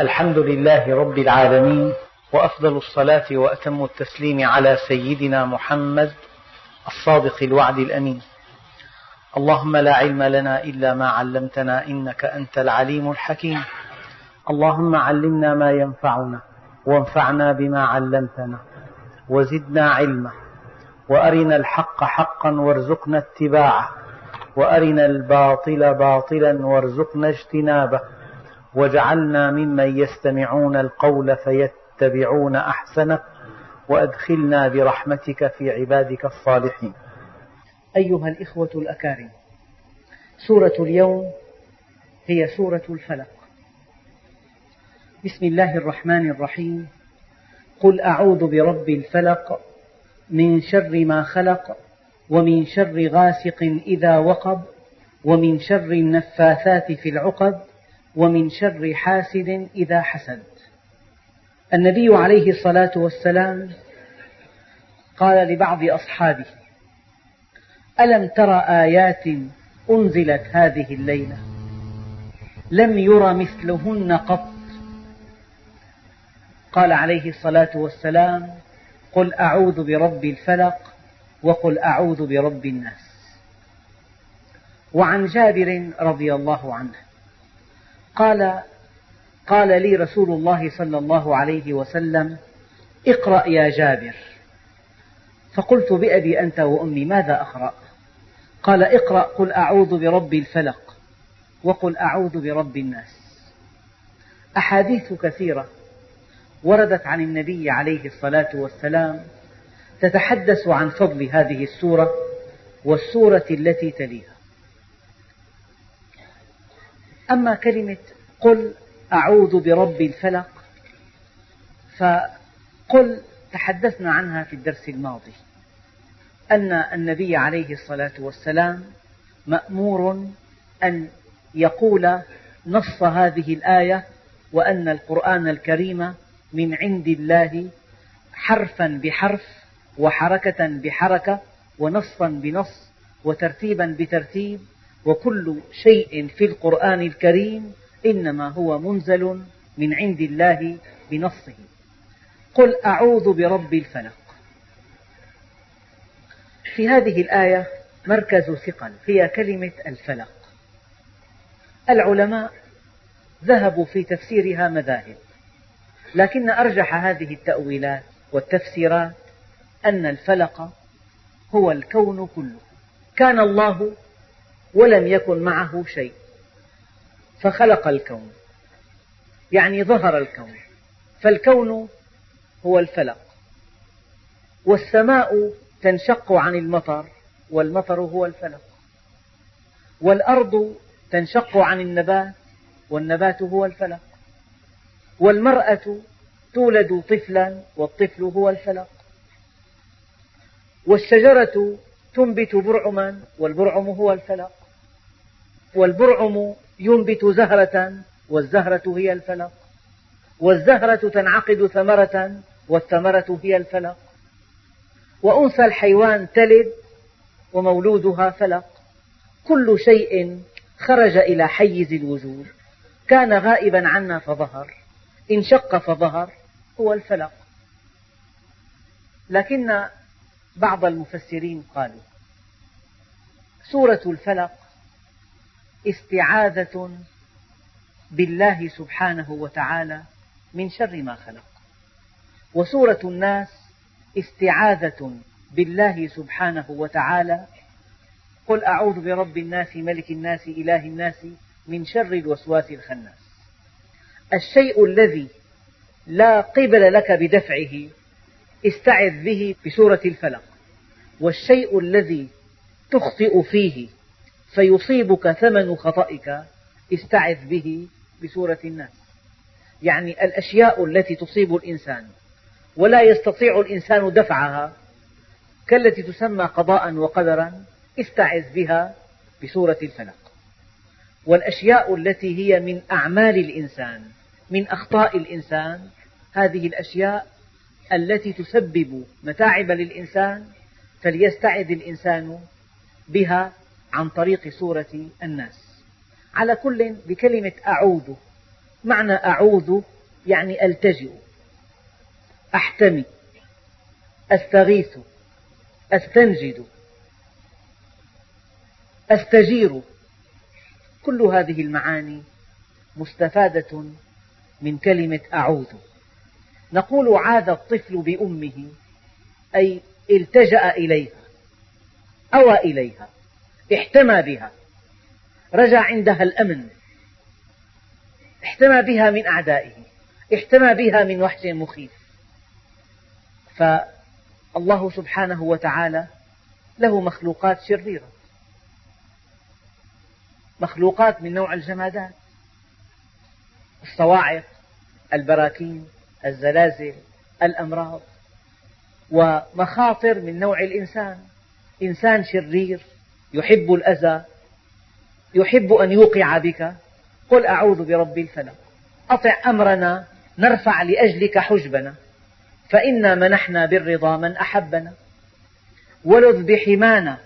الحمد لله رب العالمين وأفضل الصلاة وأتم التسليم على سيدنا محمد الصادق الوعد الأمين. اللهم لا علم لنا إلا ما علمتنا إنك أنت العليم الحكيم. اللهم علمنا ما ينفعنا وانفعنا بما علمتنا وزدنا علما وأرنا الحق حقا وارزقنا اتباعه وأرنا الباطل باطلا وارزقنا اجتنابه واجعلنا ممن يستمعون القول فيتبعون أحسنه وأدخلنا برحمتك في عبادك الصالحين. أيها الإخوة الأكارم سورة اليوم هي سورة الفلق. بسم الله الرحمن الرحيم. قل أعوذ برب الفلق من شر ما خلق ومن شر غاسق إذا وقب ومن شر النفاثات في العقد ومن شر حاسد إذا حسد. النبي عليه الصلاة والسلام قال لبعض أصحابه ألم تر آيات أنزلت هذه الليلة؟ لم ير مثلهن قط. قال عليه الصلاة والسلام قل أعوذ برب الفلق وقل أعوذ برب الناس. وعن جابر رضي الله عنه قال قال لي رسول الله صلى الله عليه وسلم اقرأ يا جابر. فقلت بأبي أنت وأمي ماذا أقرأ؟ قال اقرأ قل أعوذ برب الفلق وقل أعوذ برب الناس. أحاديث كثيرة وردت عن النبي عليه الصلاة والسلام تتحدث عن فضل هذه السورة والسورة التي تليها. أما كلمة قل أعوذ برب الفلق فقل تحدثنا عنها في الدرس الماضي أن النبي عليه الصلاة والسلام مأمور أن يقول نص هذه الآية وأن القرآن الكريم من عند الله حرفا بحرف وحركة بحركة ونصا بنص وترتيبا بترتيب وكل شيء في القرآن الكريم إنما هو منزل من عند الله بنصه. قل أعوذ برب الفلق. في هذه الآية مركز ثقل هي كلمة الفلق. العلماء ذهبوا في تفسيرها مذاهب لكن أرجح هذه التأويلات والتفسيرات أن الفلق هو الكون كله. كان الله ولم يكن معه شيء. فخلق الكون. يعني ظهر الكون. فالكون هو الفلق. والسماء تنشق عن المطر والمطر هو الفلق. والأرض تنشق عن النبات والنبات هو الفلق. والمرأة تولد طفلا والطفل هو الفلق. والشجرة تنبت برعما والبرعم هو الفلق. والبرعم ينبت زهرة والزهرة هي الفلق. والزهرة تنعقد ثمرة والثمرة هي الفلق. وأنثى الحيوان تلد ومولودها فلق. كل شيء خرج إلى حيز الوجود. كان غائبا عنا فظهر. انشق فظهر هو الفلق. لكن بعض المفسرين قالوا سورة الفلق استعاذة بالله سبحانه وتعالى من شر ما خلق. وسورة الناس استعاذة بالله سبحانه وتعالى. قل أعوذ برب الناس ملك الناس إله الناس من شر الوسواس الخناس. الشيء الذي لا قبل لك بدفعه استعذ به بسورة الفلق. والشيء الذي تخطئ فيه فيصيبك ثمن خطئك استعذ به بسورة الناس. يعني الأشياء التي تصيب الإنسان ولا يستطيع الإنسان دفعها كالتي تسمى قضاء وقدرا استعذ بها بسورة الفلق. والأشياء التي هي من أعمال الإنسان من أخطاء الإنسان هذه الأشياء التي تسبب متاعب للإنسان فليستعذ الإنسان بها عن طريق سورة الناس. على كل بكلمة أعوذ. معنى أعوذ يعني ألتجئ. أحتمي. أستغيث. أستنجد. أستجير. كل هذه المعاني مستفادة من كلمة أعوذ. نقول عاد الطفل بأمه أي التجأ إليها أوى إليها. احتمى بها. رجع عندها الأمن. احتمى بها من أعدائه. احتمى بها من وحش مخيف. فالله سبحانه وتعالى له مخلوقات شريرة. مخلوقات من نوع الجمادات. الصواعق البراكين الزلازل الأمراض. ومخاطر من نوع الإنسان. إنسان شرير. يحب الأذى يحب أن يوقع بك. قل أعوذ برب الفلق. أطع أمرنا نرفع لأجلك حجبنا. فإنا منحنا بالرضا من أحبنا. ولذ بحمانا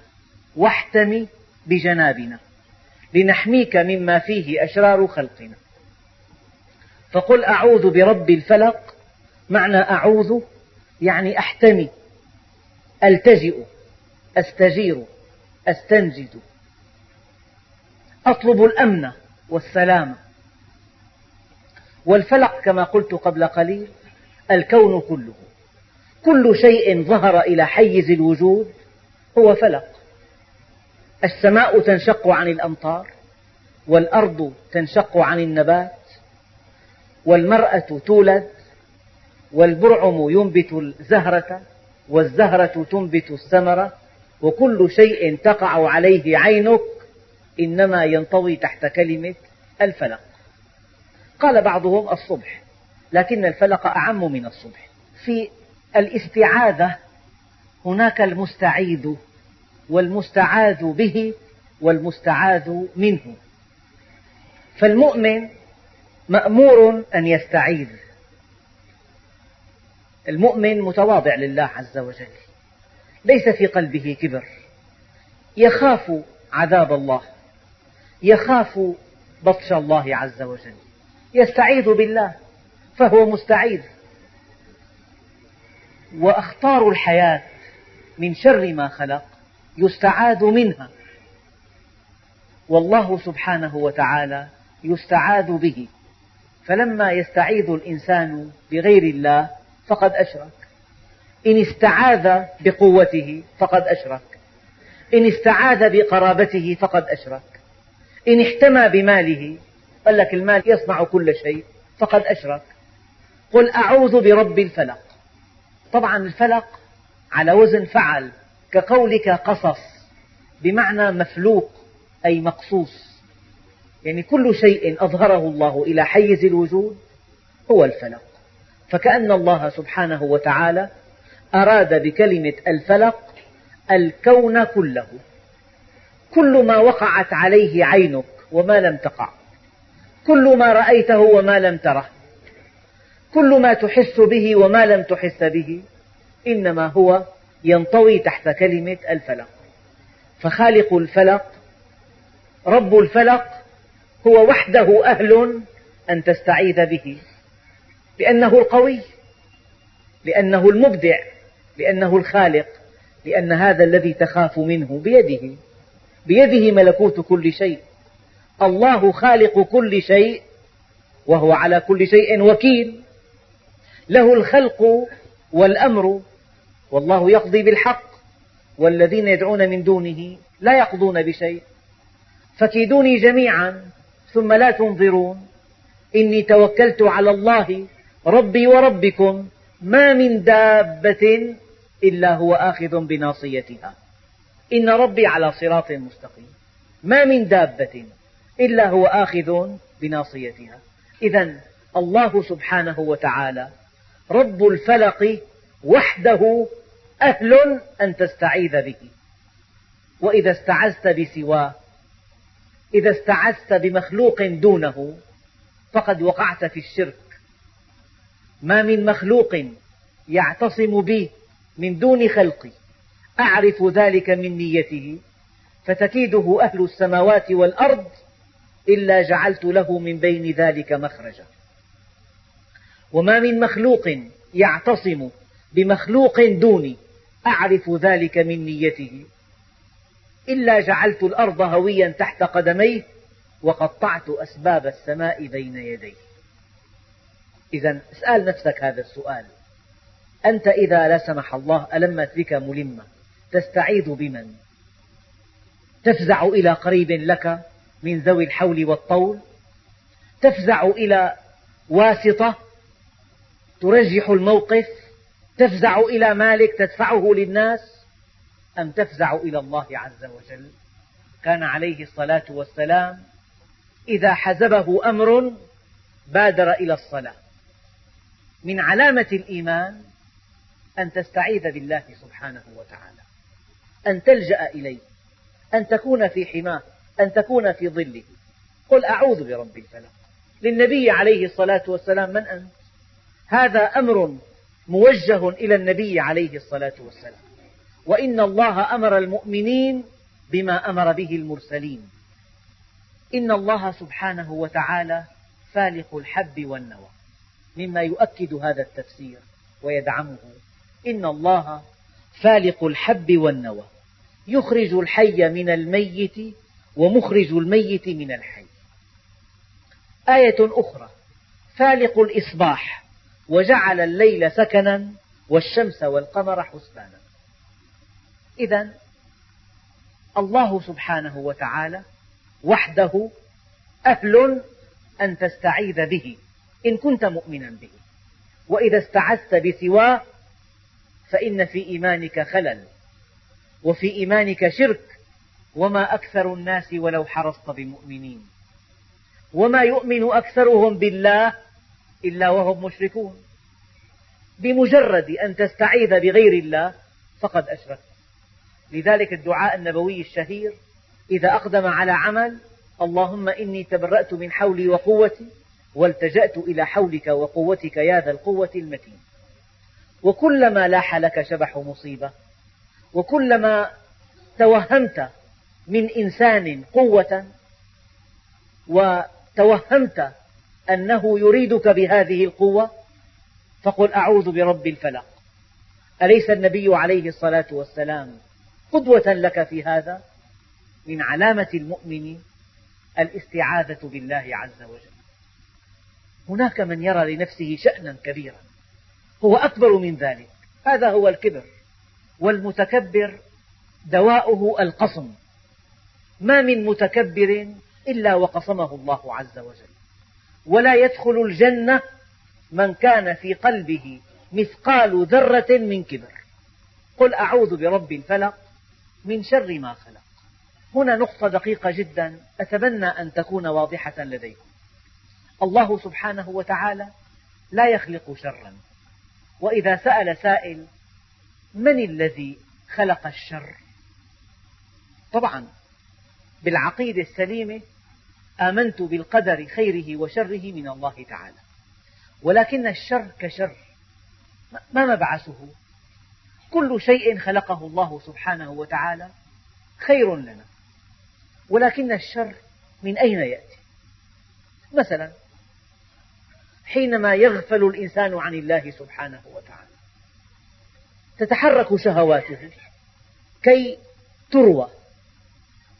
واحتم بجنابنا. لنحميك مما فيه أشرار خلقنا. فقل أعوذ برب الفلق. معنى أعوذ يعني أحتمي ألتجئ أستجير. أستنجد أطلب الأمن والسلام. والفلق كما قلت قبل قليل الكون كله. كل شيء ظهر إلى حيز الوجود هو فلق. السماء تنشق عن الأمطار والأرض تنشق عن النبات والمرأة تولد والبرعم ينبت الزهرة والزهرة تنبت الثمرة وكل شيء تقع عليه عينك إنما ينطوي تحت كلمة الفلق. قال بعضهم الصبح لكن الفلق أعم من الصبح. في الاستعاذة هناك المستعيذ والمستعاذ به والمستعاذ منه. فالمؤمن مأمور أن يستعيذ. المؤمن متواضع لله عز وجل. ليس في قلبه كبر. يخاف عذاب الله. يخاف بطش الله عز وجل. يستعيذ بالله فهو مستعيذ. وأخطار الحياة من شر ما خلق يستعاذ منها. والله سبحانه وتعالى يستعاذ به. فلما يستعيذ الإنسان بغير الله فقد أشرك. إن استعاذ بقوته فقد أشرك. إن استعاذ بقرابته فقد أشرك. إن احتمى بماله قال لك المال يصنع كل شيء فقد أشرك. قل أعوذ برب الفلق. طبعا الفلق على وزن فعل كقولك قصص بمعنى مفلوق أي مقصوص. يعني كل شيء أظهره الله إلى حيز الوجود هو الفلق. فكأن الله سبحانه وتعالى أراد بكلمة الفلق الكون كله. كل ما وقعت عليه عينك وما لم تقع. كل ما رأيته وما لم تره. كل ما تحس به وما لم تحس به. إنما هو ينطوي تحت كلمة الفلق. فخالق الفلق رب الفلق هو وحده أهل أن تستعيذ به. لأنه القوي لأنه المبدع. لأنه الخالق لأن هذا الذي تخاف منه بيده. بيده ملكوت كل شيء. الله خالق كل شيء وهو على كل شيء وكيل. له الخلق والأمر والله يقضي بالحق. والذين يدعون من دونه لا يقضون بشيء. فكيدوني جميعا ثم لا تنظرون. إني توكلت على الله ربي وربكم ما من دابة إلا هو آخذ بناصيتها. إن ربي على صراط مستقيم. ما من دابة إلا هو آخذ بناصيتها. إذا الله سبحانه وتعالى رب الفلق وحده أهل أن تستعيذ به. وإذا استعذت بسواه إذا استعذت بمخلوق دونه فقد وقعت في الشرك. ما من مخلوق يعتصم بي من دون خلقي. أعرف ذلك من نيته. فتكيده أهل السماوات والأرض إلا جعلت له من بين ذلك مخرجا. وما من مخلوق يعتصم بمخلوق دوني. أعرف ذلك من نيته. إلا جعلت الأرض هويا تحت قدميه وقطعت أسباب السماء بين يديه. إذا اسأل نفسك هذا السؤال. أنت إذا لا سمح الله ألمت بك ملمة. تستعيذ بمن؟ تفزع إلى قريب لك من ذوي الحول والطول؟ تفزع إلى واسطة؟ ترجح الموقف؟ تفزع إلى مالك تدفعه للناس؟ أم تفزع إلى الله عز وجل؟ كان عليه الصلاة والسلام إذا حزبه أمر بادر إلى الصلاة. من علامة الإيمان أن تستعيذ بالله سبحانه وتعالى أن تلجأ إليه أن تكون في حماه أن تكون في ظله. قل أعوذ برب الفلق. للنبي عليه الصلاة والسلام من أنت؟ هذا أمر موجه إلى النبي عليه الصلاة والسلام. وإن الله أمر المؤمنين بما أمر به المرسلين. إن الله سبحانه وتعالى فالق الحب والنوى مما يؤكد هذا التفسير ويدعمه إن الله فالق الحب والنوى يخرج الحي من الميت ومخرج الميت من الحي. آية أخرى فالق الإصباح وجعل الليل سكنا والشمس والقمر حسبانا. إذا الله سبحانه وتعالى وحده أهل أن تستعيذ به إن كنت مؤمنا به. وإذا استعذت بسواه فإن في إيمانك خلل وفي إيمانك شرك وما أكثر الناس ولو حرصت بمؤمنين وما يؤمن أكثرهم بالله إلا وهم مشركون بمجرد أن تستعيذ بغير الله فقد أشركت لذلك الدعاء النبوي الشهير إذا أقدم على عمل اللهم إني تبرأت من حولي وقوتي والتجأت إلى حولك وقوتك يا ذا القوة المتين وكلما لاح لك شبح مصيبة وكلما توهمت من إنسان قوة وتوهمت أنه يريدك بهذه القوة فقل أعوذ برب الفلق. أليس النبي عليه الصلاة والسلام قدوة لك في هذا؟ من علامة المؤمن الاستعاذة بالله عز وجل. هناك من يرى لنفسه شأنا كبيرا. هو أكبر من ذلك. هذا هو الكبر والمتكبر دواؤه القصم ما من متكبر إلا وقصمه الله عز وجل. ولا يدخل الجنة من كان في قلبه مثقال ذرة من كبر. قل أعوذ برب الفلق من شر ما خلق. هنا نقطة دقيقة جدا. أتمنى أن تكون واضحة لديكم. الله سبحانه وتعالى لا يخلق شرا. وإذا سأل سائل من الذي خلق الشر؟ طبعا بالعقيدة السليمة آمنت بالقدر خيره وشره من الله تعالى. ولكن الشر كشر. ما مبعثه؟ كل شيء خلقه الله سبحانه وتعالى خير لنا. ولكن الشر من أين يأتي؟ مثلا حينما يغفل الإنسان عن الله سبحانه وتعالى. تتحرك شهواته كي تروى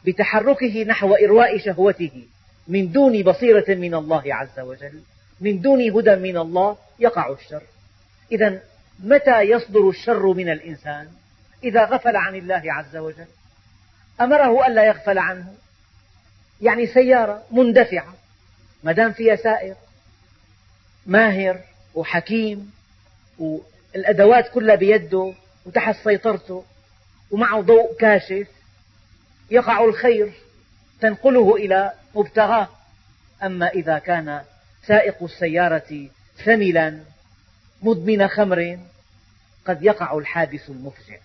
بتحركه نحو إرواء شهوته من دون بصيرة من الله عز وجل من دون هدى من الله يقع الشر. إذا متى يصدر الشر من الإنسان؟ إذا غفل عن الله عز وجل. أمره ألا يغفل عنه. يعني سيارة مندفعة ما دام فيها سائق ماهر وحكيم والأدوات كلها بيده وتحت سيطرته ومعه ضوء كاشف يقع الخير تنقله إلى مبتغاه. أما إذا كان سائق السيارة ثملا مدمن خمر قد يقع الحادث المفزع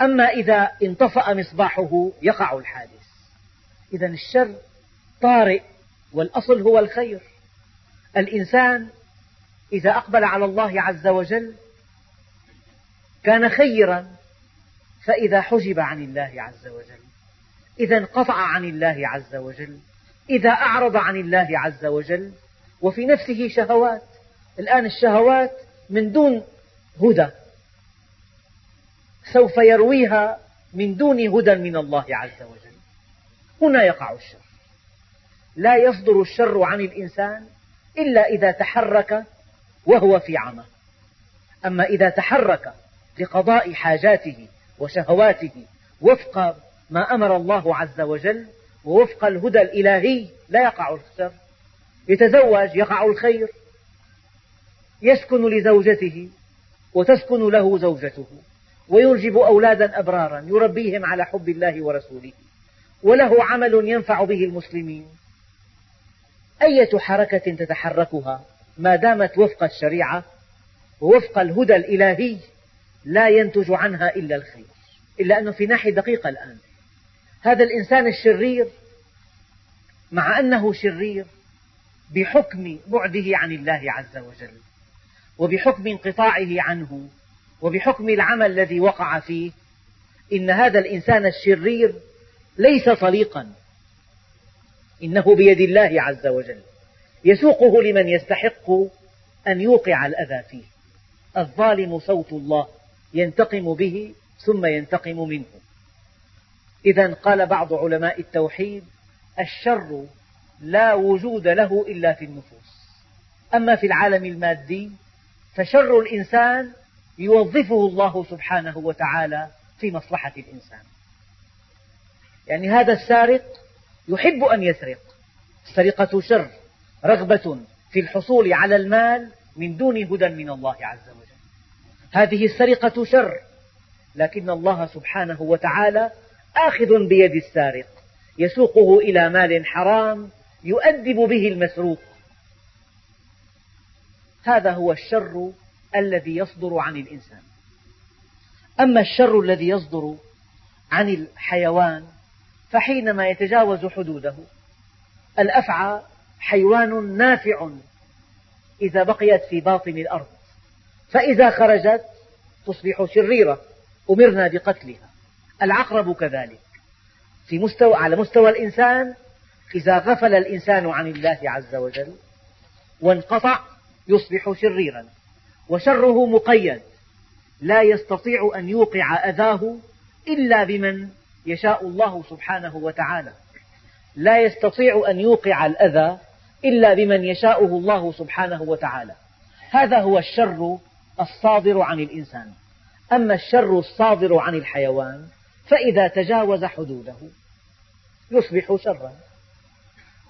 أما إذا انطفأ مصباحه يقع الحادث. إذا الشر طارئ والأصل هو الخير. الإنسان إذا أقبل على الله عز وجل كان خيرا فإذا حجب عن الله عز وجل إذا انقطع عن الله عز وجل إذا أعرض عن الله عز وجل وفي نفسه شهوات. الآن الشهوات من دون هدى سوف يرويها من دون هدى من الله عز وجل. هنا يقع الشر. لا يصدر الشر عن الإنسان إلا إذا تحرك وهو في عمى. أما إذا تحرك لقضاء حاجاته وشهواته وفق ما أمر الله عز وجل ووفق الهدى الإلهي لا يقع الشر يتزوج يقع الخير. يسكن لزوجته وتسكن له زوجته وينجب أولادا أبرارا يربيهم على حب الله ورسوله. وله عمل ينفع به المسلمين. أية حركة تتحركها؟ ما دامت وفق الشريعة ووفق الهدى الإلهي لا ينتج عنها إلا الخير. إلا أنه في ناحية دقيقة الآن. هذا الإنسان الشرير مع أنه شرير بحكم بعده عن الله عز وجل وبحكم انقطاعه عنه وبحكم العمل الذي وقع فيه إن هذا الإنسان الشرير ليس طليقا إنه بيد الله عز وجل. يسوقه لمن يستحق أن يوقع الأذى فيه. الظالم صوت الله ينتقم به ثم ينتقم منه. إذا قال بعض علماء التوحيد الشر لا وجود له إلا في النفوس. أما في العالم المادي فشر الإنسان يوظفه الله سبحانه وتعالى في مصلحة الإنسان. يعني هذا السارق يحب أن يسرق. السرقة شر. رغبة في الحصول على المال من دون هدى من الله عز وجل. هذه السرقة شر لكن الله سبحانه وتعالى آخذ بيد السارق يسوقه إلى مال حرام يؤدب به المسروق. هذا هو الشر الذي يصدر عن الإنسان. أما الشر الذي يصدر عن الحيوان فحينما يتجاوز حدوده الأفعى حيوان نافع إذا بقيت في باطن الأرض. فإذا خرجت تصبح شريرة أمرنا بقتلها. العقرب كذلك. في مستوى على مستوى الإنسان إذا غفل الإنسان عن الله عز وجل وانقطع يصبح شريرا. وشره مقيد. لا يستطيع أن يوقع أذاه إلا بمن يشاء الله سبحانه وتعالى. لا يستطيع أن يوقع الأذى إلا بمن يشاءه الله سبحانه وتعالى. هذا هو الشر الصادر عن الإنسان. أما الشر الصادر عن الحيوان فإذا تجاوز حدوده يصبح شرا.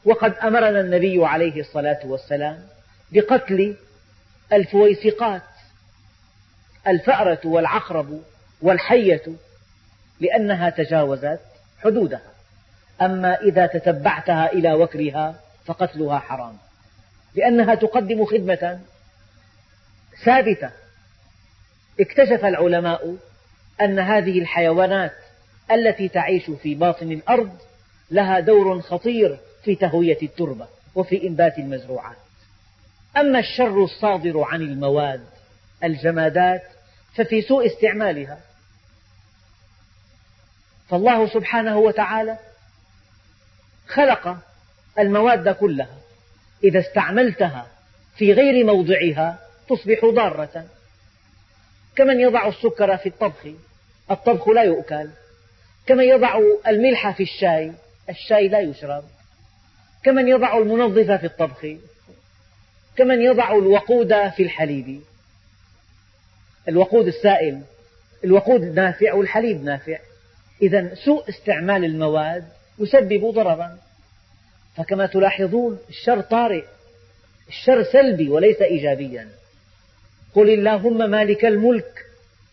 وقد أمرنا النبي عليه الصلاة والسلام بقتل الفويسقات الفأرة والعقرب والحية لأنها تجاوزت حدودها. أما إذا تتبعتها إلى وكرها فقتلها حرام. لأنها تقدم خدمة ثابتة. اكتشف العلماء أن هذه الحيوانات التي تعيش في باطن الأرض لها دور خطير في تهوية التربة وفي إنبات المزروعات. أما الشر الصادر عن المواد الجمادات ففي سوء استعمالها. فالله سبحانه وتعالى خلق المواد كلها. إذا استعملتها في غير موضعها تصبح ضارة. كمن يضع السكر في الطبخ الطبخ لا يؤكل. كمن يضع الملح في الشاي الشاي لا يشرب. كمن يضع المنظف في الطبخ كمن يضع الوقود في الحليب. الوقود السائل الوقود نافع والحليب نافع. إذا سوء استعمال المواد يسبب ضررا. فكما تلاحظون الشر طارئ الشر سلبي وليس إيجابيا. قل اللهم مالك الملك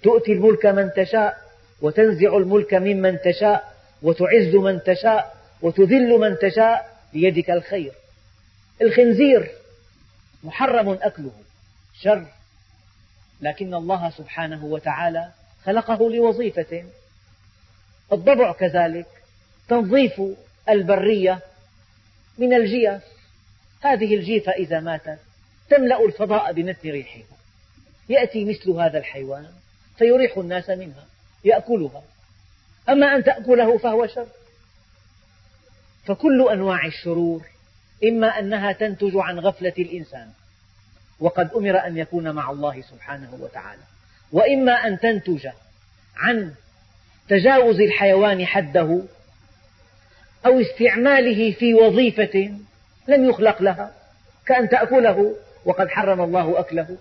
تؤتي الملك من تشاء وتنزع الملك ممن تشاء وتعز من تشاء وتذل من تشاء بيدك الخير. الخنزير محرم أكله شر. لكن الله سبحانه وتعالى خلقه لوظيفة. الضبع كذلك تنظيف البرية من الجيف هذه الجيفة إذا ماتت تملأ الفضاء بنتن ريحها يأتي مثل هذا الحيوان فيريح الناس منها يأكلها. أما أن تأكله فهو شر. فكل أنواع الشرور إما أنها تنتج عن غفلة الإنسان وقد أمر أن يكون مع الله سبحانه وتعالى. وإما أن تنتج عن تجاوز الحيوان حده أو استعماله في وظيفة لم يخلق لها كأن تأكله وقد حرم الله أكله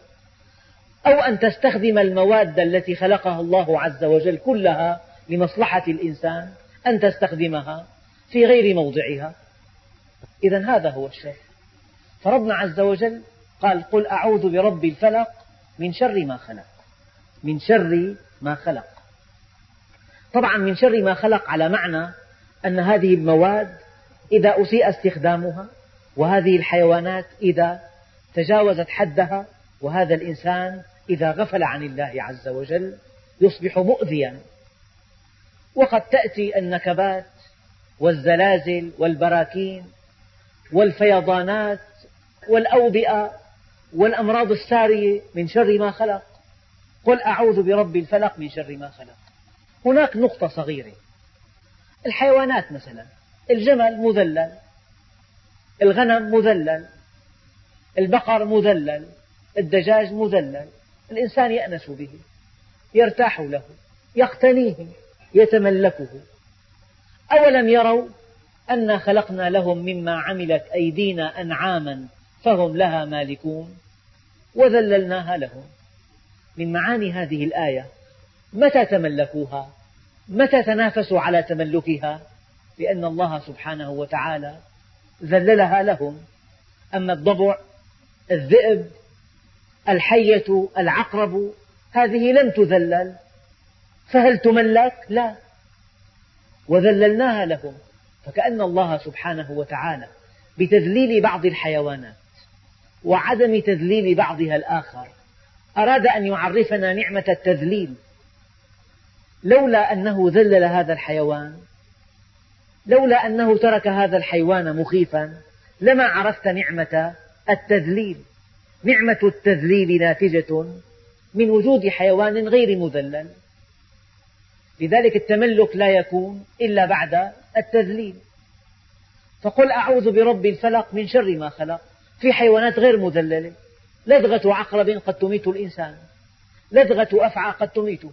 أو أن تستخدم المواد التي خلقها الله عز وجل كلها لمصلحة الإنسان أن تستخدمها في غير موضعها. إذا هذا هو الشر فربنا عز وجل قال قل أعوذ برب الفلق من شر ما خلق. من شر ما خلق. طبعا من شر ما خلق على معنى أن هذه المواد إذا أسيء استخدامها وهذه الحيوانات إذا تجاوزت حدها وهذا الإنسان إذا غفل عن الله عز وجل يصبح مؤذيا. وقد تأتي النكبات والزلازل والبراكين والفيضانات والأوبئة والأمراض السارية من شر ما خلق. قل أعوذ برب الفلق من شر ما خلق. هناك نقطة صغيرة. الحيوانات مثلا الجمل مذلل الغنم مذلل البقر مذلل الدجاج مذلل الإنسان يأنس به يرتاح له يقتنيه يتملكه. أولم يروا أنا خلقنا لهم مما عملت أيدينا أنعاما فهم لها مالكون؟ وذللناها لهم. من معاني هذه الآية متى تملكوها؟ متى تنافسوا على تملكها؟ لأن الله سبحانه وتعالى ذللها لهم. أما الضبع الذئب الحية العقرب هذه لم تذلل. فهل تملك؟ لا. وذللناها لهم. فكأن الله سبحانه وتعالى بتذليل بعض الحيوانات وعدم تذليل بعضها الآخر أراد أن يعرفنا نعمة التذليل. لولا أنه ذلل هذا الحيوان لولا أنه ترك هذا الحيوان مخيفا لما عرفت نعمة التذليل. نعمة التذليل ناتجة من وجود حيوان غير مذلل. لذلك التملك لا يكون إلا بعد التذليل. فقل أعوذ برب الفلق من شر ما خلق. في حيوانات غير مذللة. لدغة عقرب قد تميت الإنسان. لدغة أفعى قد تميته.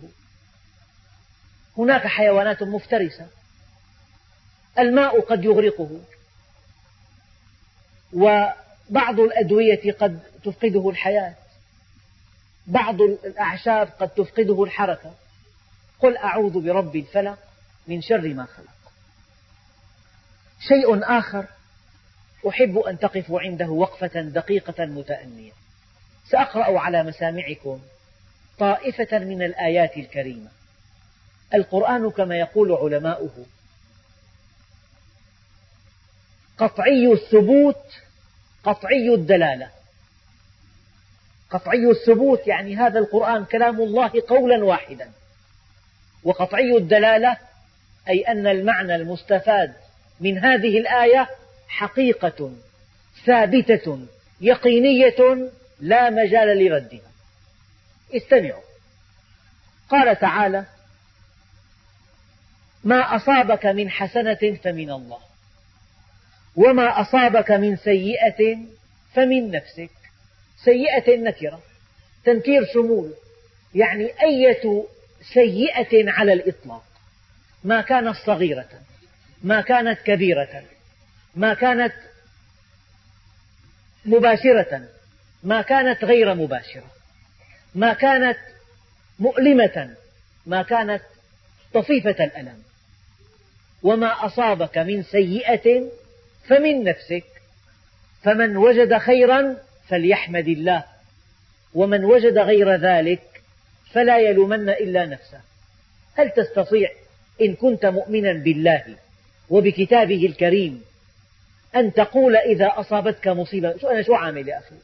هناك حيوانات مفترسة. الماء قد يغرقه. وبعض الأدوية قد تفقده الحياة. بعض الأعشاب قد تفقده الحركة. قل أعوذ برب الفلق من شر ما خلق. شيء آخر أحب أن تقفوا عنده وقفة دقيقة متأنية. سأقرأ على مسامعكم طائفة من الآيات الكريمة. القرآن كما يقول علماؤه. قطعي الثبوت قطعي الدلالة. قطعي الثبوت يعني هذا القرآن كلام الله قولا واحدا. وقطعي الدلالة أي أن المعنى المستفاد من هذه الآية حقيقة ثابتة يقينية لا مجال لردها. استمعوا. قال تعالى ما أصابك من حسنة فمن الله. وما أصابك من سيئة فمن نفسك. سيئة نكرة. تنكير شمول. يعني أية سيئة على الإطلاق. ما كانت صغيرة. ما كانت كبيرة. ما كانت مباشرة. ما كانت غير مباشرة. ما كانت مؤلمة. ما كانت طفيفة الألم. وما أصابك من سيئة فمن نفسك فمن وجد خيرا فليحمد الله ومن وجد غير ذلك فلا يلومن إلا نفسه. هل تستطيع إن كنت مؤمنا بالله وبكتابه الكريم أن تقول إذا أصابتك مصيبة؟ شو أنا شو عامل يا أخي؟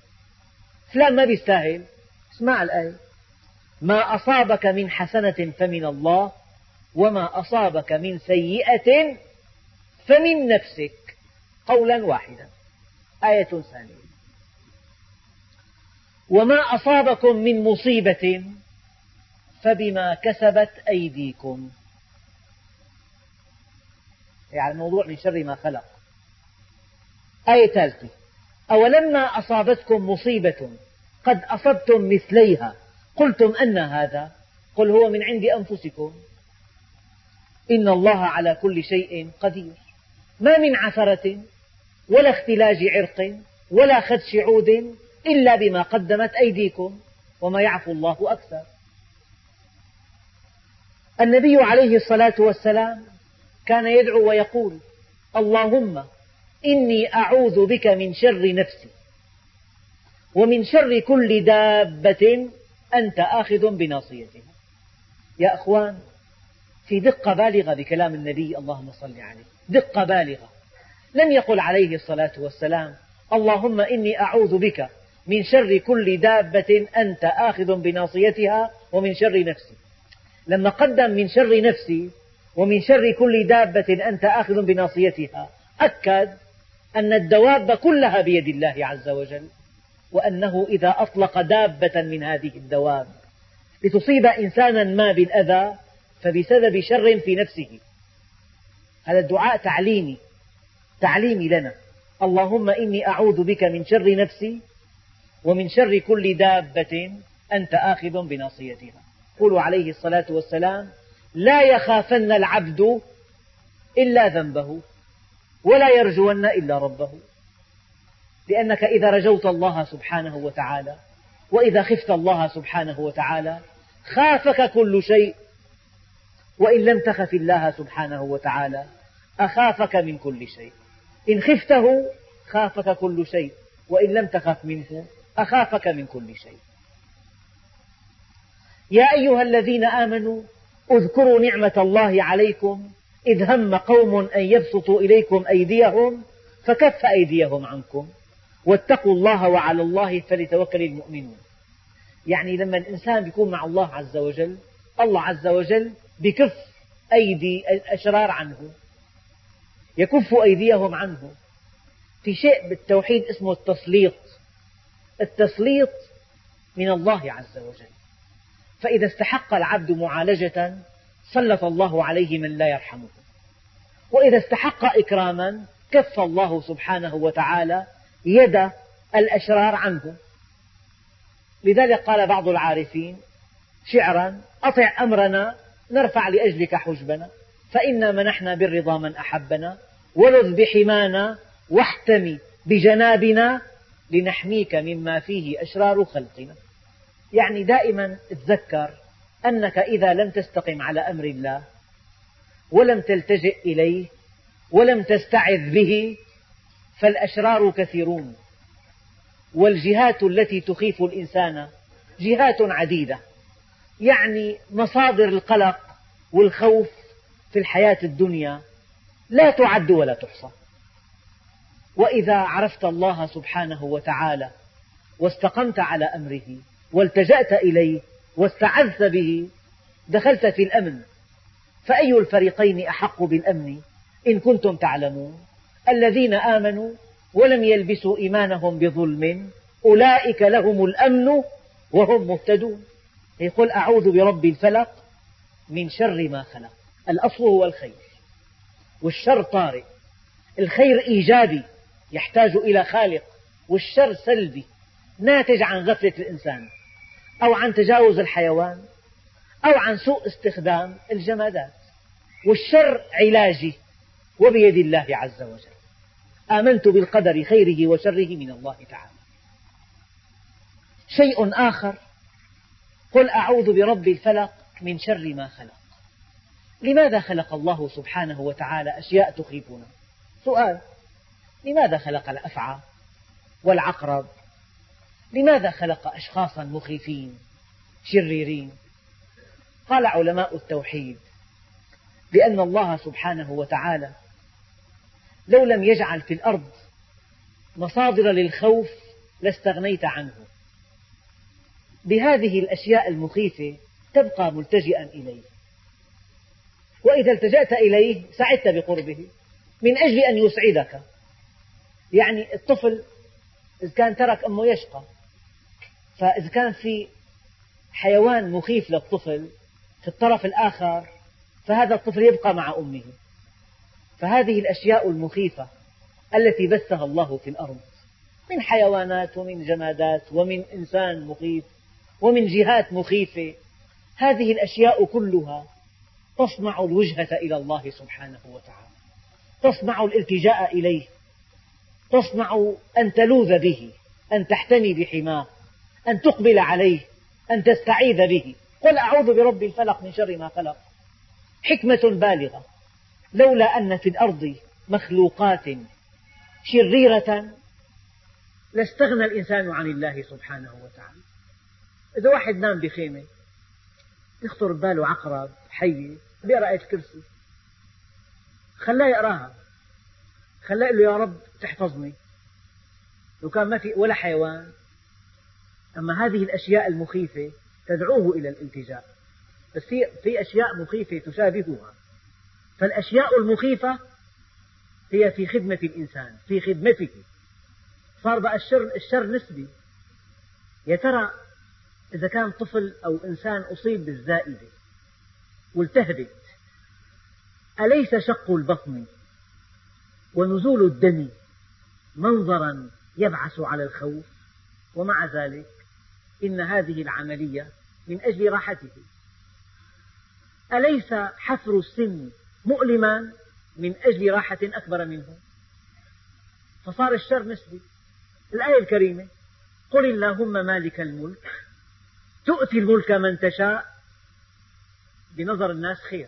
فلان ما بيستاهل. اسمع الآية. ما أصابك من حسنة فمن الله وما أصابك من سيئة فمن نفسك. قولا واحدا. آية ثانية. وما أصابكم من مصيبة فبما كسبت أيديكم. يعني الموضوع من شر ما خلق. آية ثالثة. أولما أصابتكم مصيبة قد أصبتم مثليها. قلتم أن هذا. قل هو من عند أنفسكم. إن الله على كل شيء قدير. ما من عثرة ولا اختلاج عرق ولا خدش عود إلا بما قدمت أيديكم وما يعفو الله أكثر. النبي عليه الصلاة والسلام كان يدعو ويقول اللهم إني أعوذ بك من شر نفسي ومن شر كل دابة أنت آخذ بناصيتها. يا أخوان في دقة بالغة بكلام النبي اللهم صل عليه. دقة بالغة. لم يقل عليه الصلاة والسلام اللهم إني أعوذ بك من شر كل دابة أنت آخذ بناصيتها ومن شر نفسي. لما قدم من شر نفسي ومن شر كل دابة أنت آخذ بناصيتها أكد أن الدواب كلها بيد الله عز وجل وأنه إذا أطلق دابة من هذه الدواب لتصيب إنسانا ما بالأذى فبسبب شر في نفسه. هذا الدعاء تعليمي تعليمي لنا. اللهم إني أعوذ بك من شر نفسي ومن شر كل دابة أنت آخذ بناصيتها. يقول عليه الصلاة والسلام لا يخافن العبد إلا ذنبه ولا يرجون إلا ربه. لأنك إذا رجوت الله سبحانه وتعالى وإذا خفت الله سبحانه وتعالى خافك كل شيء وإن لم تخف الله سبحانه وتعالى أخافك من كل شيء. إن خفته خافك كل شيء وإن لم تخف منه أخافك من كل شيء. يا أيها الذين آمنوا اذكروا نعمة الله عليكم إذ هم قوم أن يبسطوا إليكم أيديهم فكف أيديهم عنكم. واتقوا الله وعلى الله فليتوكل المؤمنون. يعني لما الإنسان يكون مع الله عز وجل الله عز وجل بكف أيدي الأشرار عنه يكف أيديهم عنه. في شيء بالتوحيد اسمه التسليط. التسليط من الله عز وجل. فإذا استحق العبد معالجة سلط الله عليه من لا يرحمه. وإذا استحق إكراما كف الله سبحانه وتعالى يد الأشرار عنه. لذلك قال بعض العارفين شعرا أطع أمرنا نرفع لأجلك حجبنا فإنا منحنا بالرضا من أحبنا ولذ بحمانا واحتمي بجنابنا لنحميك مما فيه أشرار خلقنا. يعني دائما تذكر أنك إذا لم تستقم على أمر الله ولم تلتجئ إليه ولم تستعذ به فالأشرار كثيرون. والجهات التي تخيف الإنسان جهات عديدة. يعني مصادر القلق والخوف في الحياة الدنيا لا تعد ولا تحصى. وإذا عرفت الله سبحانه وتعالى واستقمت على أمره والتجأت إليه واستعذت به دخلت في الأمن. فأي الفريقين أحق بالأمن إن كنتم تعلمون؟ الذين آمنوا ولم يلبسوا إيمانهم بظلم أولئك لهم الأمن وهم مهتدون. يقول أعوذ برب الفلق من شر ما خلق. الأصل هو الخير والشر طارئ. الخير إيجابي يحتاج إلى خالق والشر سلبي ناتج عن غفلة الإنسان أو عن تجاوز الحيوان أو عن سوء استخدام الجمادات. والشر علاجي وبيد الله عز وجل. آمنت بالقدر خيره وشره من الله تعالى. شيء آخر قل أعوذ برب الفلق من شر ما خلق. لماذا خلق الله سبحانه وتعالى أشياء تخيفنا؟ سؤال. لماذا خلق الأفعى والعقرب؟ لماذا خلق أشخاصا مخيفين شريرين؟ قال علماء التوحيد لأن الله سبحانه وتعالى لو لم يجعل في الأرض مصادر للخوف لاستغنيت عنه. بهذه الأشياء المخيفة تبقى ملتجئا إليه. وإذا التجأت إليه سعدت بقربه. من أجل أن يسعدك. يعني الطفل إذا كان ترك أمه يشقى. فإذا كان في حيوان مخيف للطفل في الطرف الآخر فهذا الطفل يبقى مع أمه. فهذه الأشياء المخيفة التي بثها الله في الأرض. من حيوانات ومن جمادات ومن إنسان مخيف. ومن جهات مخيفة. هذه الأشياء كلها تصنع الوجهة إلى الله سبحانه وتعالى. تصنع الالتجاء إليه. تصنع أن تلوذ به أن تحتمي بحماه أن تقبل عليه أن تستعيذ به. قل أعوذ برب الفلق من شر ما خلق. حكمة بالغة. لولا أن في الأرض مخلوقات شريرة لاستغنى الإنسان عن الله سبحانه وتعالى. إذا واحد نام بخيمة يخطر بباله عقرب حية بيقرأ آية الكرسي. خلاه يقراها. خلاه يقول له يا رب تحفظني. لو كان ما في ولا حيوان. أما هذه الأشياء المخيفة تدعوه إلى الالتجاء. بس في في أشياء مخيفة تشابهها. فالأشياء المخيفة هي في خدمة الإنسان في خدمته. صار بقى الشر الشر نسبي. يا ترى إذا كان طفل أو إنسان أصيب بالزائدة والتهبت أليس شق البطن ونزول الدم منظرا يبعث على الخوف؟ ومع ذلك إن هذه العملية من أجل راحته. أليس حفر السن مؤلما من أجل راحة أكبر منه؟ فصار الشر نسبي. الآية الكريمة قل اللهم مالك الملك تؤتي الملك من تشاء بنظر الناس خير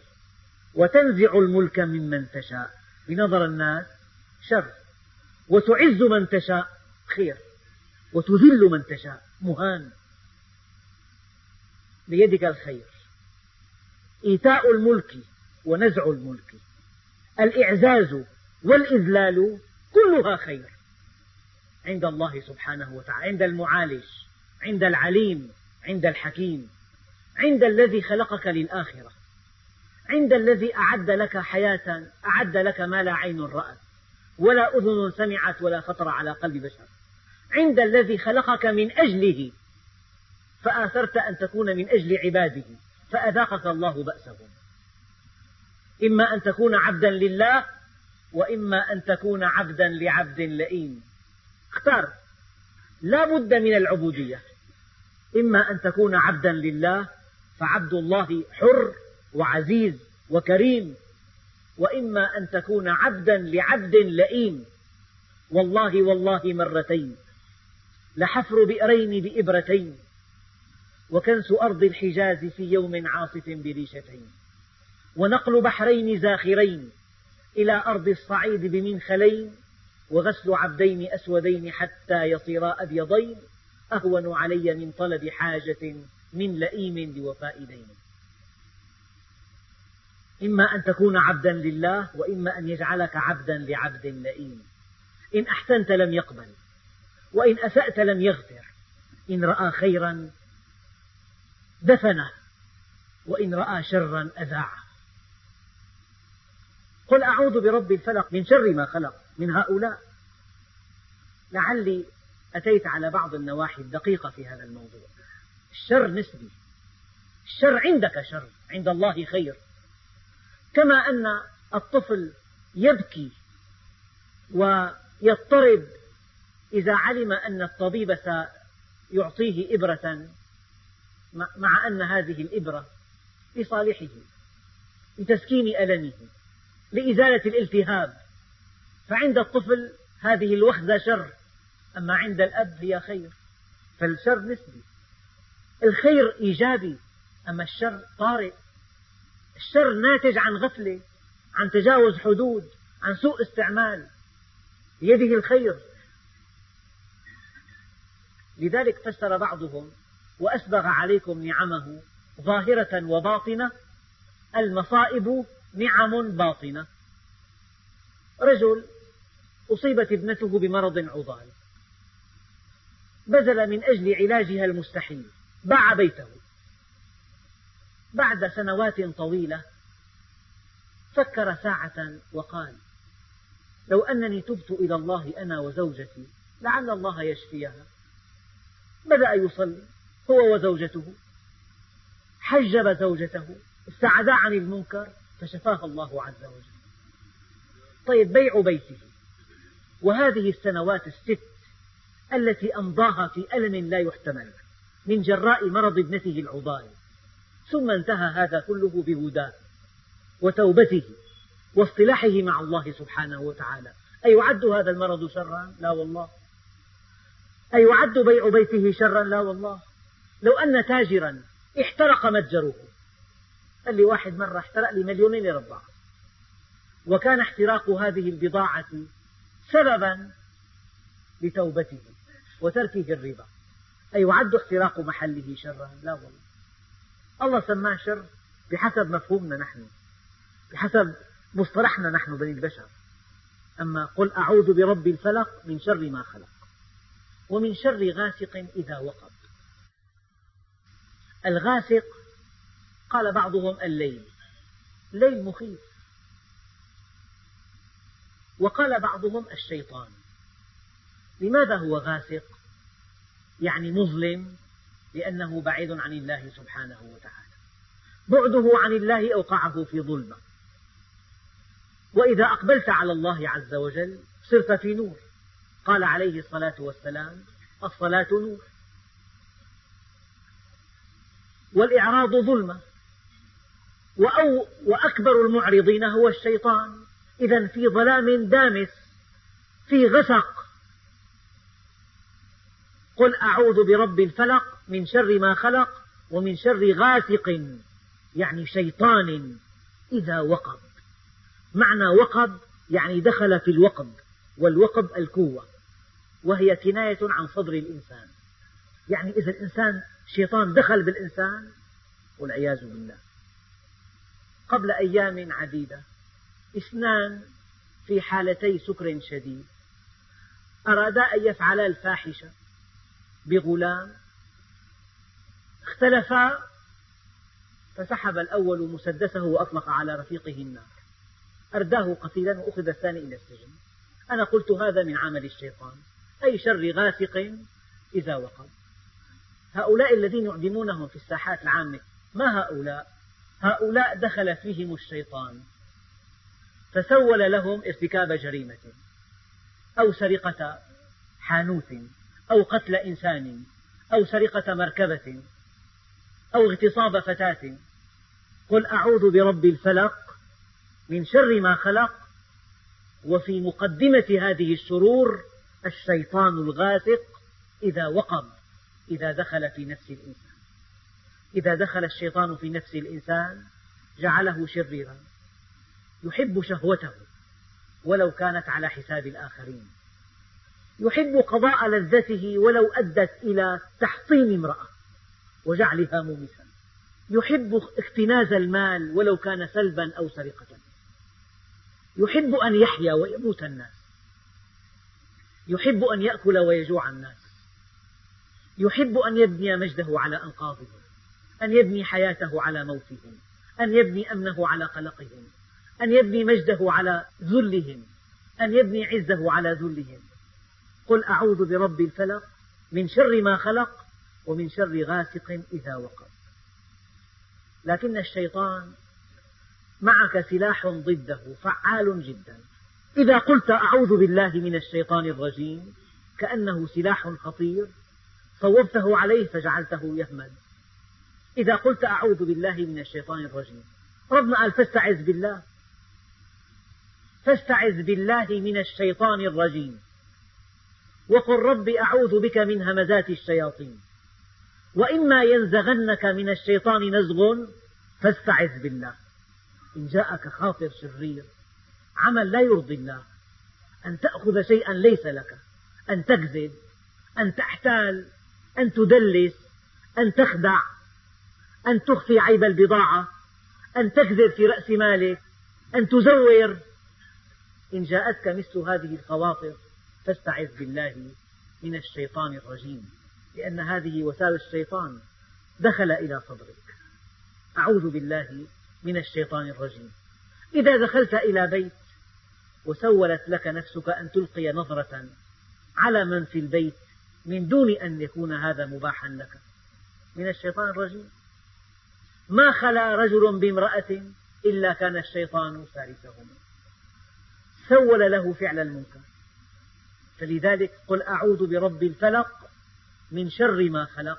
وتنزع الملك ممن تشاء بنظر الناس شر وتعز من تشاء خير وتذل من تشاء مهان. بيدك الخير. إيتاء الملك ونزع الملك. الإعزاز والإذلال كلها خير. عند الله سبحانه وتعالى عند المعالج عند العليم. عند الحكيم عند الذي خلقك للآخرة عند الذي أعد لك حياة أعد لك ما لا عين رأت ولا أذن سمعت ولا خطر على قلب بشر. عند الذي خلقك من أجله فآثرت أن تكون من أجل عباده فأذاقك الله بأسهم. إما أن تكون عبدا لله وإما أن تكون عبدا لعبد لئيم. اختار. لا بد من العبودية. إما أن تكون عبدا لله فعبد الله حر وعزيز وكريم وإما أن تكون عبدا لعبد لئيم. والله والله مرتين لحفر بئرين بإبرتين وكنس أرض الحجاز في يوم عاصف بريشتين ونقل بحرين زاخرين إلى أرض الصعيد بمنخلين وغسل عبدين أسودين حتى يصيرا أبيضين. أهون علي من طلب حاجة من لئيم لوفاء دين. إما أن تكون عبدا لله وإما أن يجعلك عبدا لعبد لئيم. إن أحسنت لم يقبل وإن أسأت لم يغفر. إن رأى خيرا دفنه وإن رأى شرا أذاعه. قل أعوذ برب الفلق من شر ما خلق من هؤلاء. لعلي أتيت على بعض النواحي الدقيقة في هذا الموضوع. الشر نسبي. الشر عندك شر عند الله خير. كما أن الطفل يبكي ويضطرب إذا علم أن الطبيب سيعطيه إبرة مع أن هذه الإبرة لصالحه لتسكين ألمه لإزالة الالتهاب. فعند الطفل هذه الوخزة شر. أما عند الأب هي خير فالشر نسبي. الخير إيجابي أما الشر طارئ. الشر ناتج عن غفلة عن تجاوز حدود عن سوء استعمال. بيده الخير. لذلك فسر بعضهم وأسبغ عليكم نعمه ظاهرة وباطنة المصائب نعم باطنة. رجل أصيبت ابنته بمرض عضال. بذل من أجل علاجها المستحيل. باع بيته. بعد سنوات طويلة فكر ساعة وقال لو أنني تبت إلى الله أنا وزوجتي لعل الله يشفيها. بدأ يصلي هو وزوجته. حجب زوجته. ابتعدا عن المنكر فشفاها الله عز وجل. طيب بيع بيته. وهذه السنوات الست التي أمضاها في ألم لا يحتمل من جراء مرض ابنته العضال. ثم انتهى هذا كله بهداه وتوبته واصطلاحه مع الله سبحانه وتعالى. أيعد هذا المرض شرا؟ لا والله. أيعد بيع بيته شرا؟ لا والله. لو أن تاجرا احترق متجره. قال لي واحد مرة احترق لي مليونين مربع وكان احتراق هذه البضاعة سببا لتوبته. وتركه الربا. أيعد احتراق محله شرا؟ لا والله. الله سماه شر بحسب مفهومنا نحن. بحسب مصطلحنا نحن بني البشر. أما قل أعوذ برب الفلق من شر ما خلق. ومن شر غاسق إذا وقب. الغاسق قال بعضهم الليل. الليل مخيف. وقال بعضهم الشيطان. لماذا هو غاسق؟ يعني مظلم لأنه بعيد عن الله سبحانه وتعالى. بعده عن الله أوقعه في ظلمة. وإذا أقبلت على الله عز وجل صرت في نور. قال عليه الصلاة والسلام الصلاة نور. والإعراض ظلمة. وأو وأكبر المعرضين هو الشيطان. إذا في ظلام دامس في غسق. قل أعوذ برب الفلق من شر ما خلق ومن شر غاسق يعني شيطان إذا وقب. معنى وقب يعني دخل في الوقب والوقب الكوة وهي كناية عن صدر الإنسان. يعني إذا الإنسان شيطان دخل بالإنسان والعياذ بالله. قبل أيام عديدة اثنان في حالتي سكر شديد. أرادا أن يفعلا الفاحشة. بغلام اختلفا فسحب الأول مسدسه وأطلق على رفيقه النار. أرداه قتيلا وأخذ الثاني إلى السجن. أنا قلت هذا من عمل الشيطان أي شر غاسق إذا وقب. هؤلاء الذين يعدمونهم في الساحات العامة ما هؤلاء؟ هؤلاء دخل فيهم الشيطان. فسول لهم ارتكاب جريمة. أو سرقة حانوت. أو قتل إنسان أو سرقة مركبة أو اغتصاب فتاة. قل أعوذ برب الفلق من شر ما خلق وفي مقدمة هذه الشرور الشيطان الغاسق إذا وقب إذا دخل في نفس الإنسان. إذا دخل الشيطان في نفس الإنسان جعله شريرا يحب شهوته ولو كانت على حساب الآخرين. يحب قضاء لذته ولو أدت إلى تحطيم امرأة. وجعلها مومسا. يحب اكتناز المال ولو كان سلبا أو سرقة. يحب أن يحيا ويموت الناس. يحب أن يأكل ويجوع الناس. يحب أن يبني مجده على أنقاضهم. أن يبني حياته على موتهم. أن يبني أمنه على قلقهم. أن يبني مجده على ذلهم. أن يبني عزه على ذلهم. قل أعوذ برب الفلق من شر ما خلق ومن شر غاسق إذا وقب. لكن الشيطان معك سلاح ضده فعال جدا. إذا قلت أعوذ بالله من الشيطان الرجيم كأنه سلاح خطير صوبته عليه فجعلته يهمد إذا قلت أعوذ بالله من الشيطان الرجيم ربنا قال فاستعذ بالله. فاستعذ بالله من الشيطان الرجيم. وقل رب أعوذ بك من همزات الشياطين وإما ينزغنك من الشيطان نزغ فاستعذ بالله إن جاءك خاطر شرير عمل لا يرضي الله أن تأخذ شيئا ليس لك أن تكذب أن تحتال أن تدلس أن تخدع أن تخفي عيب البضاعة أن تكذب في رأس مالك أن تزور إن جاءتك مثل هذه الخواطر فاستعذ بالله من الشيطان الرجيم لأن هذه وسائل الشيطان دخل إلى صدرك. أعوذ بالله من الشيطان الرجيم. إذا دخلت إلى بيت وسولت لك نفسك أن تلقي نظرة على من في البيت من دون أن يكون هذا مباحا لك. من الشيطان الرجيم. ما خلا رجل بامرأة إلا كان الشيطان ثالثهما سول له فعل المنكر. فلذلك قل أعوذ برب الفلق من شر ما خلق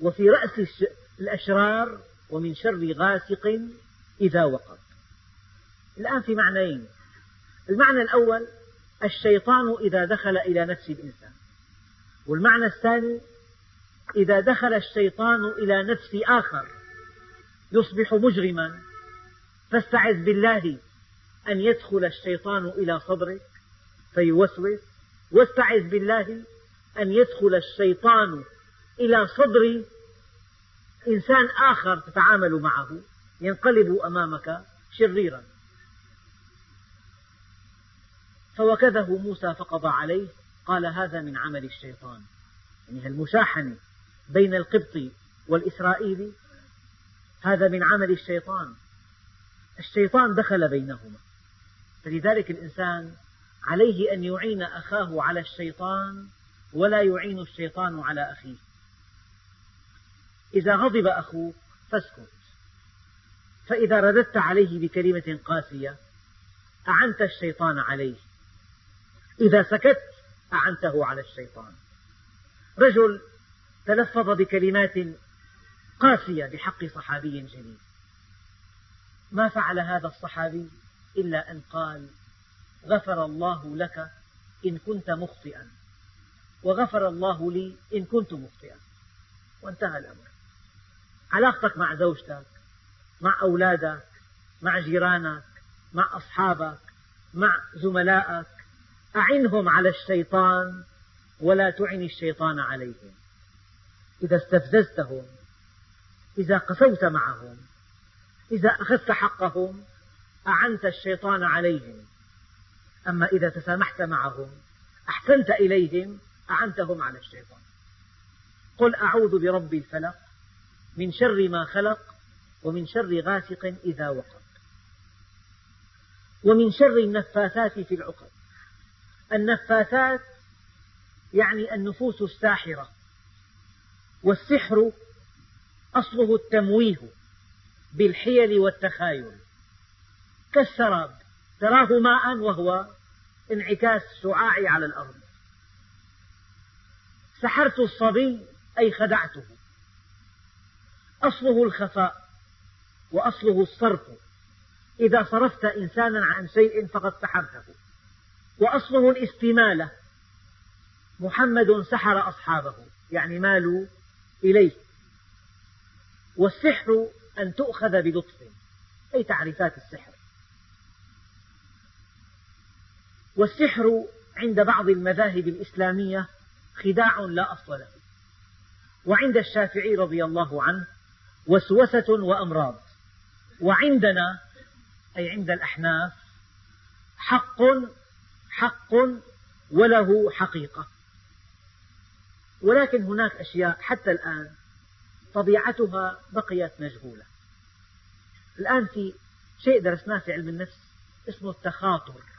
وفي رأس الأشرار ومن شر غاسق إذا وقب. الآن في معنيين. المعنى الأول الشيطان إذا دخل إلى نفس الإنسان. والمعنى الثاني إذا دخل الشيطان إلى نفس آخر يصبح مجرما. فاستعذ بالله أن يدخل الشيطان إلى صدرك فيوسوس واستعذ بالله أن يدخل الشيطان إلى صدر إنسان آخر تتعامل معه ينقلب أمامك شريرا. فوكذه موسى فقضى عليه قال هذا من عمل الشيطان. يعني المشاحنة بين القبطي والإسرائيلي؟ هذا من عمل الشيطان. الشيطان دخل بينهما. فلذلك الإنسان عليه أن يعين أخاه على الشيطان ولا يعين الشيطان على أخيه. إذا غضب أخوك فاسكت. فإذا رددت عليه بكلمة قاسية أعنت الشيطان عليه. إذا سكت أعنته على الشيطان. رجل تلفظ بكلمات قاسية بحق صحابي جليل. ما فعل هذا الصحابي إلا أن قال غفر الله لك إن كنت مخطئا. وغفر الله لي إن كنت مخطئا. وانتهى الأمر. علاقتك مع زوجتك مع أولادك مع جيرانك مع أصحابك مع زملائك أعنهم على الشيطان ولا تعن الشيطان عليهم. إذا استفززتهم إذا قسوت معهم إذا أخذت حقهم أعنت الشيطان عليهم. أما إذا تسامحت معهم أحسنت إليهم أعنتهم على الشيطان. قل أعوذ برب الفلق من شر ما خلق ومن شر غاسق إذا وقب. ومن شر النفاثات في العقد. النفاثات يعني النفوس الساحرة والسحر أصله التمويه بالحيل والتخايل. كالسراب. تراه ماء وهو انعكاس شعاعي على الأرض. سحرت الصبي أي خدعته. أصله الخفاء وأصله الصرف. إذا صرفت إنسانا عن شيء فقد سحرته. وأصله الاستمالة. محمد سحر أصحابه يعني مالوا إليه. والسحر أن تؤخذ بلطف أي تعريفات السحر. والسحر عند بعض المذاهب الإسلامية خداع لا أصل له. وعند الشافعي رضي الله عنه وسوسة وأمراض. وعندنا أي عند الأحناف حق حق وله حقيقة. ولكن هناك أشياء حتى الآن طبيعتها بقيت مجهولة. الآن في شيء درسناه في علم النفس اسمه التخاطر.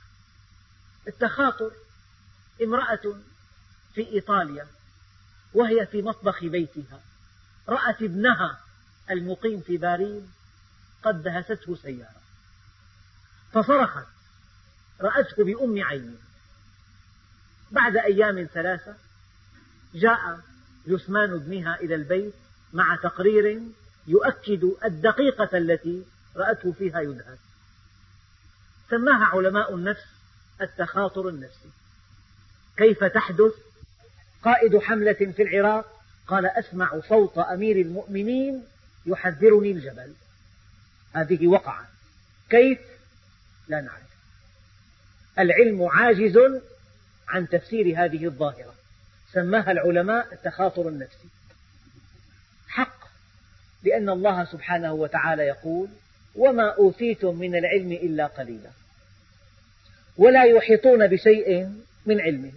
التخاطر امرأة في إيطاليا وهي في مطبخ بيتها رأت ابنها المقيم في باريس قد دهسته سيارة. فصرخت رأته بأم عينه بعد أيام ثلاثة جاء جثمان ابنها إلى البيت مع تقرير يؤكد الدقيقة التي رأته فيها يدهس. سماها علماء النفس التخاطر النفسي. كيف تحدث؟ قائد حملة في العراق قال أسمع صوت أمير المؤمنين يحذرني الجبل. هذه وقعت كيف؟ لا نعرف. العلم عاجز عن تفسير هذه الظاهرة. سماها العلماء التخاطر النفسي. حق لأن الله سبحانه وتعالى يقول وما أوتيتم من العلم إلا قليلا. ولا يحيطون بشيء من علمه.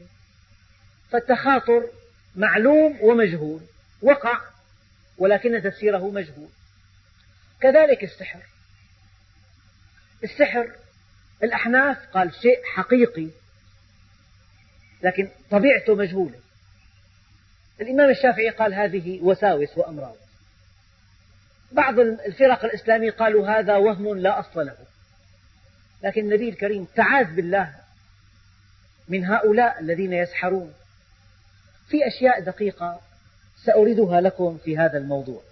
فالتخاطر معلوم ومجهول وقع ولكن تفسيره مجهول. كذلك السحر. السحر الأحناف قال شيء حقيقي لكن طبيعته مجهولة. الإمام الشافعي قال هذه وساوس وأمراض. بعض الفرق الإسلامية قالوا هذا وهم لا أصل له. لكن النبي الكريم تعاذ بالله من هؤلاء الذين يسحرون. في أشياء دقيقة سأوردها لكم في هذا الموضوع.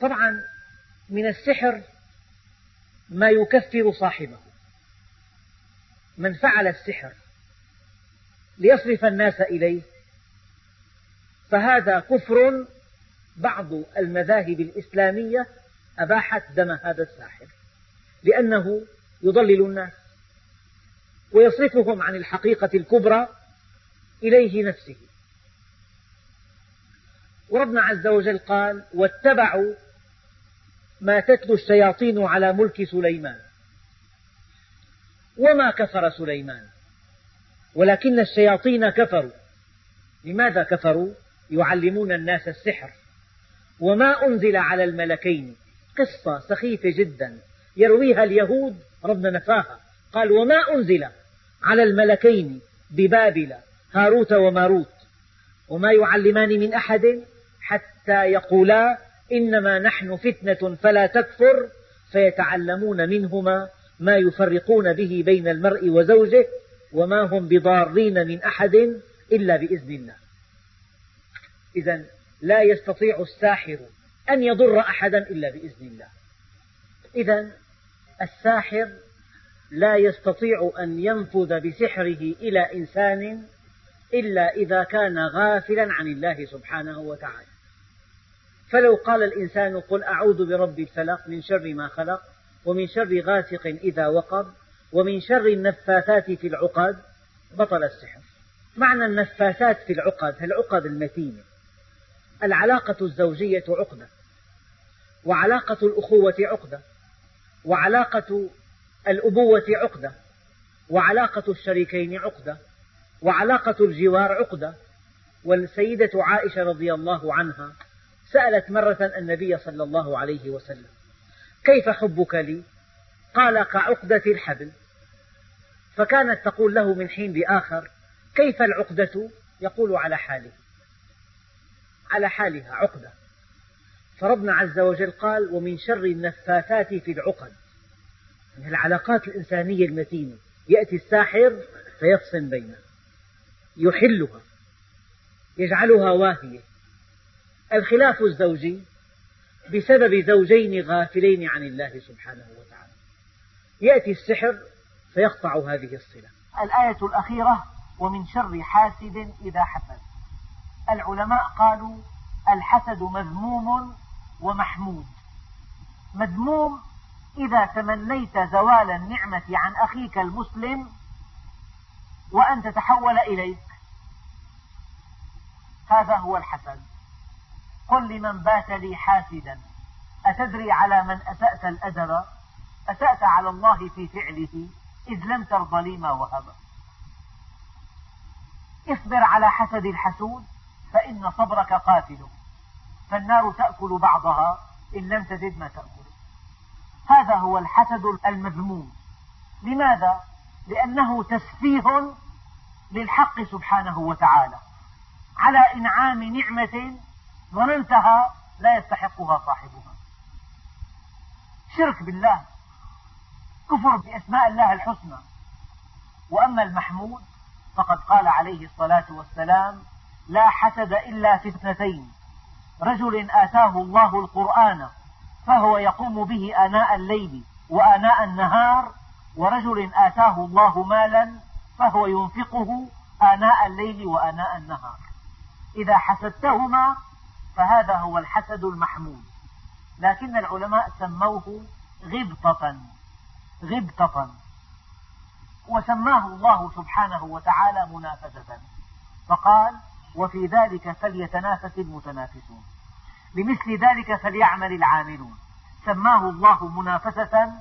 طبعا من السحر ما يكفر صاحبه. من فعل السحر ليصرف الناس إليه فهذا كفر بعض المذاهب الإسلامية أباحت دم هذا الساحر لأنه يضلل الناس ويصرفهم عن الحقيقة الكبرى إليه نفسه. وربنا عز وجل قال واتبعوا ما تتلو الشياطين على ملك سليمان وما كفر سليمان ولكن الشياطين كفروا. لماذا كفروا؟ يعلمون الناس السحر. وما أنزل على الملكين قصة سخيفة جدا يرويها اليهود ربنا نفاها. قال وما أنزل على الملكين ببابل هاروت وماروت وما يعلمان من أحد حتى يقولا إنما نحن فتنة فلا تكفر فيتعلمون منهما ما يفرقون به بين المرء وزوجه وما هم بضارين من أحد إلا بإذن الله. إذا لا يستطيع الساحر أن يضر أحدا إلا بإذن الله. إذا الساحر لا يستطيع أن ينفذ بسحره إلى إنسان إلا إذا كان غافلا عن الله سبحانه وتعالى. فلو قال الإنسان قل أعوذ برب الفلق من شر ما خلق ومن شر غاسق إذا وقب ومن شر النفاثات في العقد بطل السحر. معنى النفاثات في العقد العقد المتينة العلاقة الزوجية عقدة. وعلاقة الأخوة عقدة. وعلاقة الأبوة عقدة وعلاقة الشريكين عقدة وعلاقة الجوار عقدة والسيدة عائشة رضي الله عنها سألت مرة النبي صلى الله عليه وسلم كيف حبك لي؟ قال كعقدة الحبل فكانت تقول له من حين لآخر كيف العقدة؟ يقول على حاله على حالها عقدة فربنا عز وجل قال ومن شر النفاثات في العقد. من العلاقات الإنسانية المتينة. يأتي الساحر فيفصل بينها يحلها. يجعلها واهية. الخلاف الزوجي بسبب زوجين غافلين عن الله سبحانه وتعالى. يأتي السحر فيقطع هذه الصلة. الآية الأخيرة ومن شر حاسد إذا حسد. العلماء قالوا الحسد مذموم ومحمود. مذموم إذا تمنيت زوال النعمة عن أخيك المسلم وأن تتحول إليك. هذا هو الحسد. قل لمن بات لي حاسدا. أتدري على من أسأت الأدب؟ أسأت على الله في فعله؟ إذ لم ترض لي ما وهب. اصبر على حسد الحسود فإن صبرك قاتل. فالنار تأكل بعضها إن لم تزد ما تأكل. هذا هو الحسد المذموم. لماذا؟ لأنه تسفيه للحق سبحانه وتعالى. على إنعام نعمة ظننتها لا يستحقها صاحبها. شرك بالله كفر بأسماء الله الحسنى. وأما المحمود فقد قال عليه الصلاة والسلام لا حسد إلا في اثنتين رجل آتاه الله القرآن فهو يقوم به آناء الليل وآناء النهار ورجل آتاه الله مالا فهو ينفقه آناء الليل وآناء النهار. إذا حسدتهما فهذا هو الحسد المحمود. لكن العلماء سموه غبطة غبطة. وسماه الله سبحانه وتعالى منافسة فقال وفي ذلك فليتنافس المتنافسون. لمثل ذلك فليعمل العاملون. سماه الله منافسة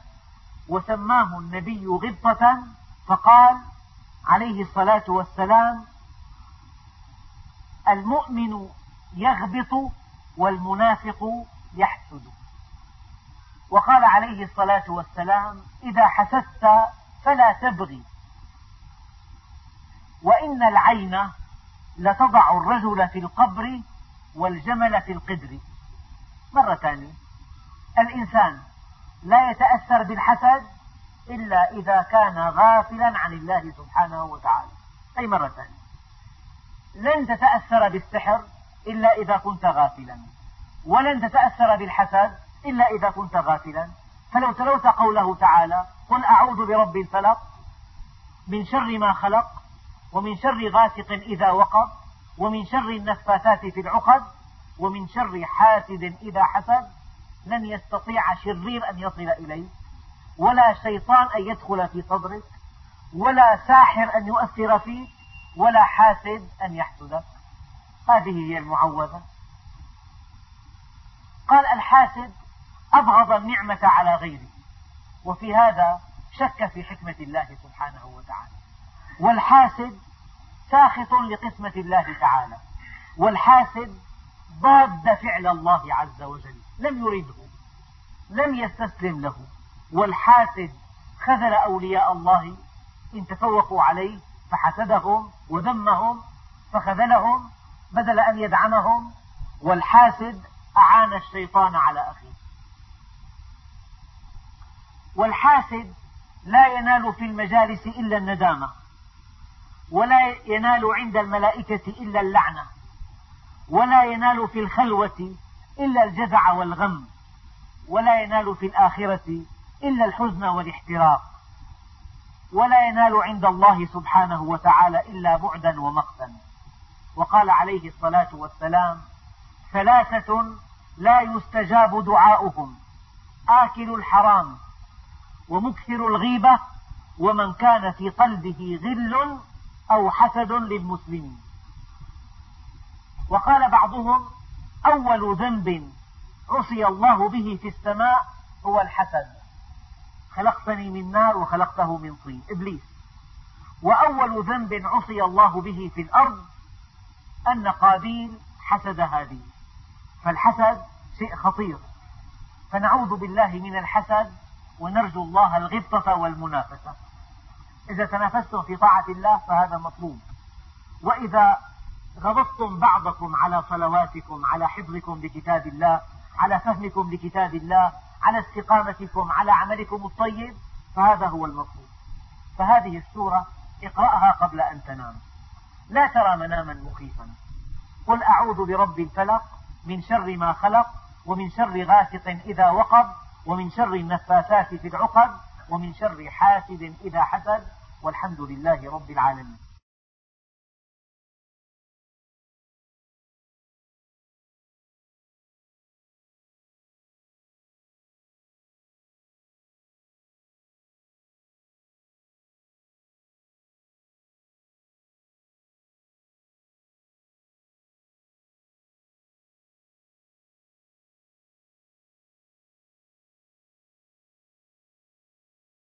وسماه النبي غبطة فقال عليه الصلاة والسلام المؤمن يغبط والمنافق يحسد. وقال عليه الصلاة والسلام إذا حسدت فلا تبغي وإن العين لتضع الرجل في القبر والجمل في القدر. مرة ثانية الإنسان لا يتأثر بالحسد إلا إذا كان غافلا عن الله سبحانه وتعالى. أي مرة ثانية لن تتأثر بالسحر إلا إذا كنت غافلا. ولن تتأثر بالحسد إلا إذا كنت غافلا. فلو تلوت قوله تعالى قل أعوذ برب الفلق من شر ما خلق ومن شر غاسق إذا وقب ومن شر النفاثات في العقد ومن شر حاسد إذا حسد لن يستطيع شرير أن يصل إليك ولا شيطان أن يدخل في صدرك ولا ساحر أن يؤثر فيك ولا حاسد أن يحسدك هذه هي المعوذة. قال الحاسد أبغض النعمة على غيره. وفي هذا شك في حكمة الله سبحانه وتعالى. والحاسد ساخط لقسمة الله تعالى. والحاسد ضاد فعل الله عز وجل. لم يرده. لم يستسلم له. والحاسد خذل أولياء الله. إن تفوقوا عليه فحسدهم وذمهم فخذلهم. بدل أن يدعمهم. والحاسد أعان الشيطان على أخيه. والحاسد لا ينال في المجالس إلا الندامة. ولا ينال عند الملائكة إلا اللعنة ولا ينال في الخلوة إلا الجزع والغم ولا ينال في الآخرة إلا الحزن والاحتراق ولا ينال عند الله سبحانه وتعالى إلا بعدا ومقتا. وقال عليه الصلاة والسلام ثلاثة لا يستجاب دعاؤهم آكل الحرام ومكثر الغيبة ومن كان في قلبه غل أو حسد للمسلمين وقال بعضهم أول ذنب عصي الله به في السماء هو الحسد. خلقتني من نار وخلقته من طين. إبليس. وأول ذنب عصي الله به في الأرض أن قابيل حسد هابيل فالحسد شيء خطير. فنعوذ بالله من الحسد ونرجو الله الغبطة والمنافسة. إذا تنافستم في طاعة الله فهذا مطلوب. وإذا غضبتم بعضكم على صلواتكم على حفظكم لكتاب الله على فهمكم لكتاب الله على استقامتكم على عملكم الطيب فهذا هو المطلوب. فهذه السورة اقرأها قبل أن تنام. لا ترى مناما مخيفا. قل أعوذ برب الفلق من شر ما خلق ومن شر غاسق إذا وقب ومن شر النفاثات في العقد ومن شر حاسد إذا حسد والحمد لله رب العالمين.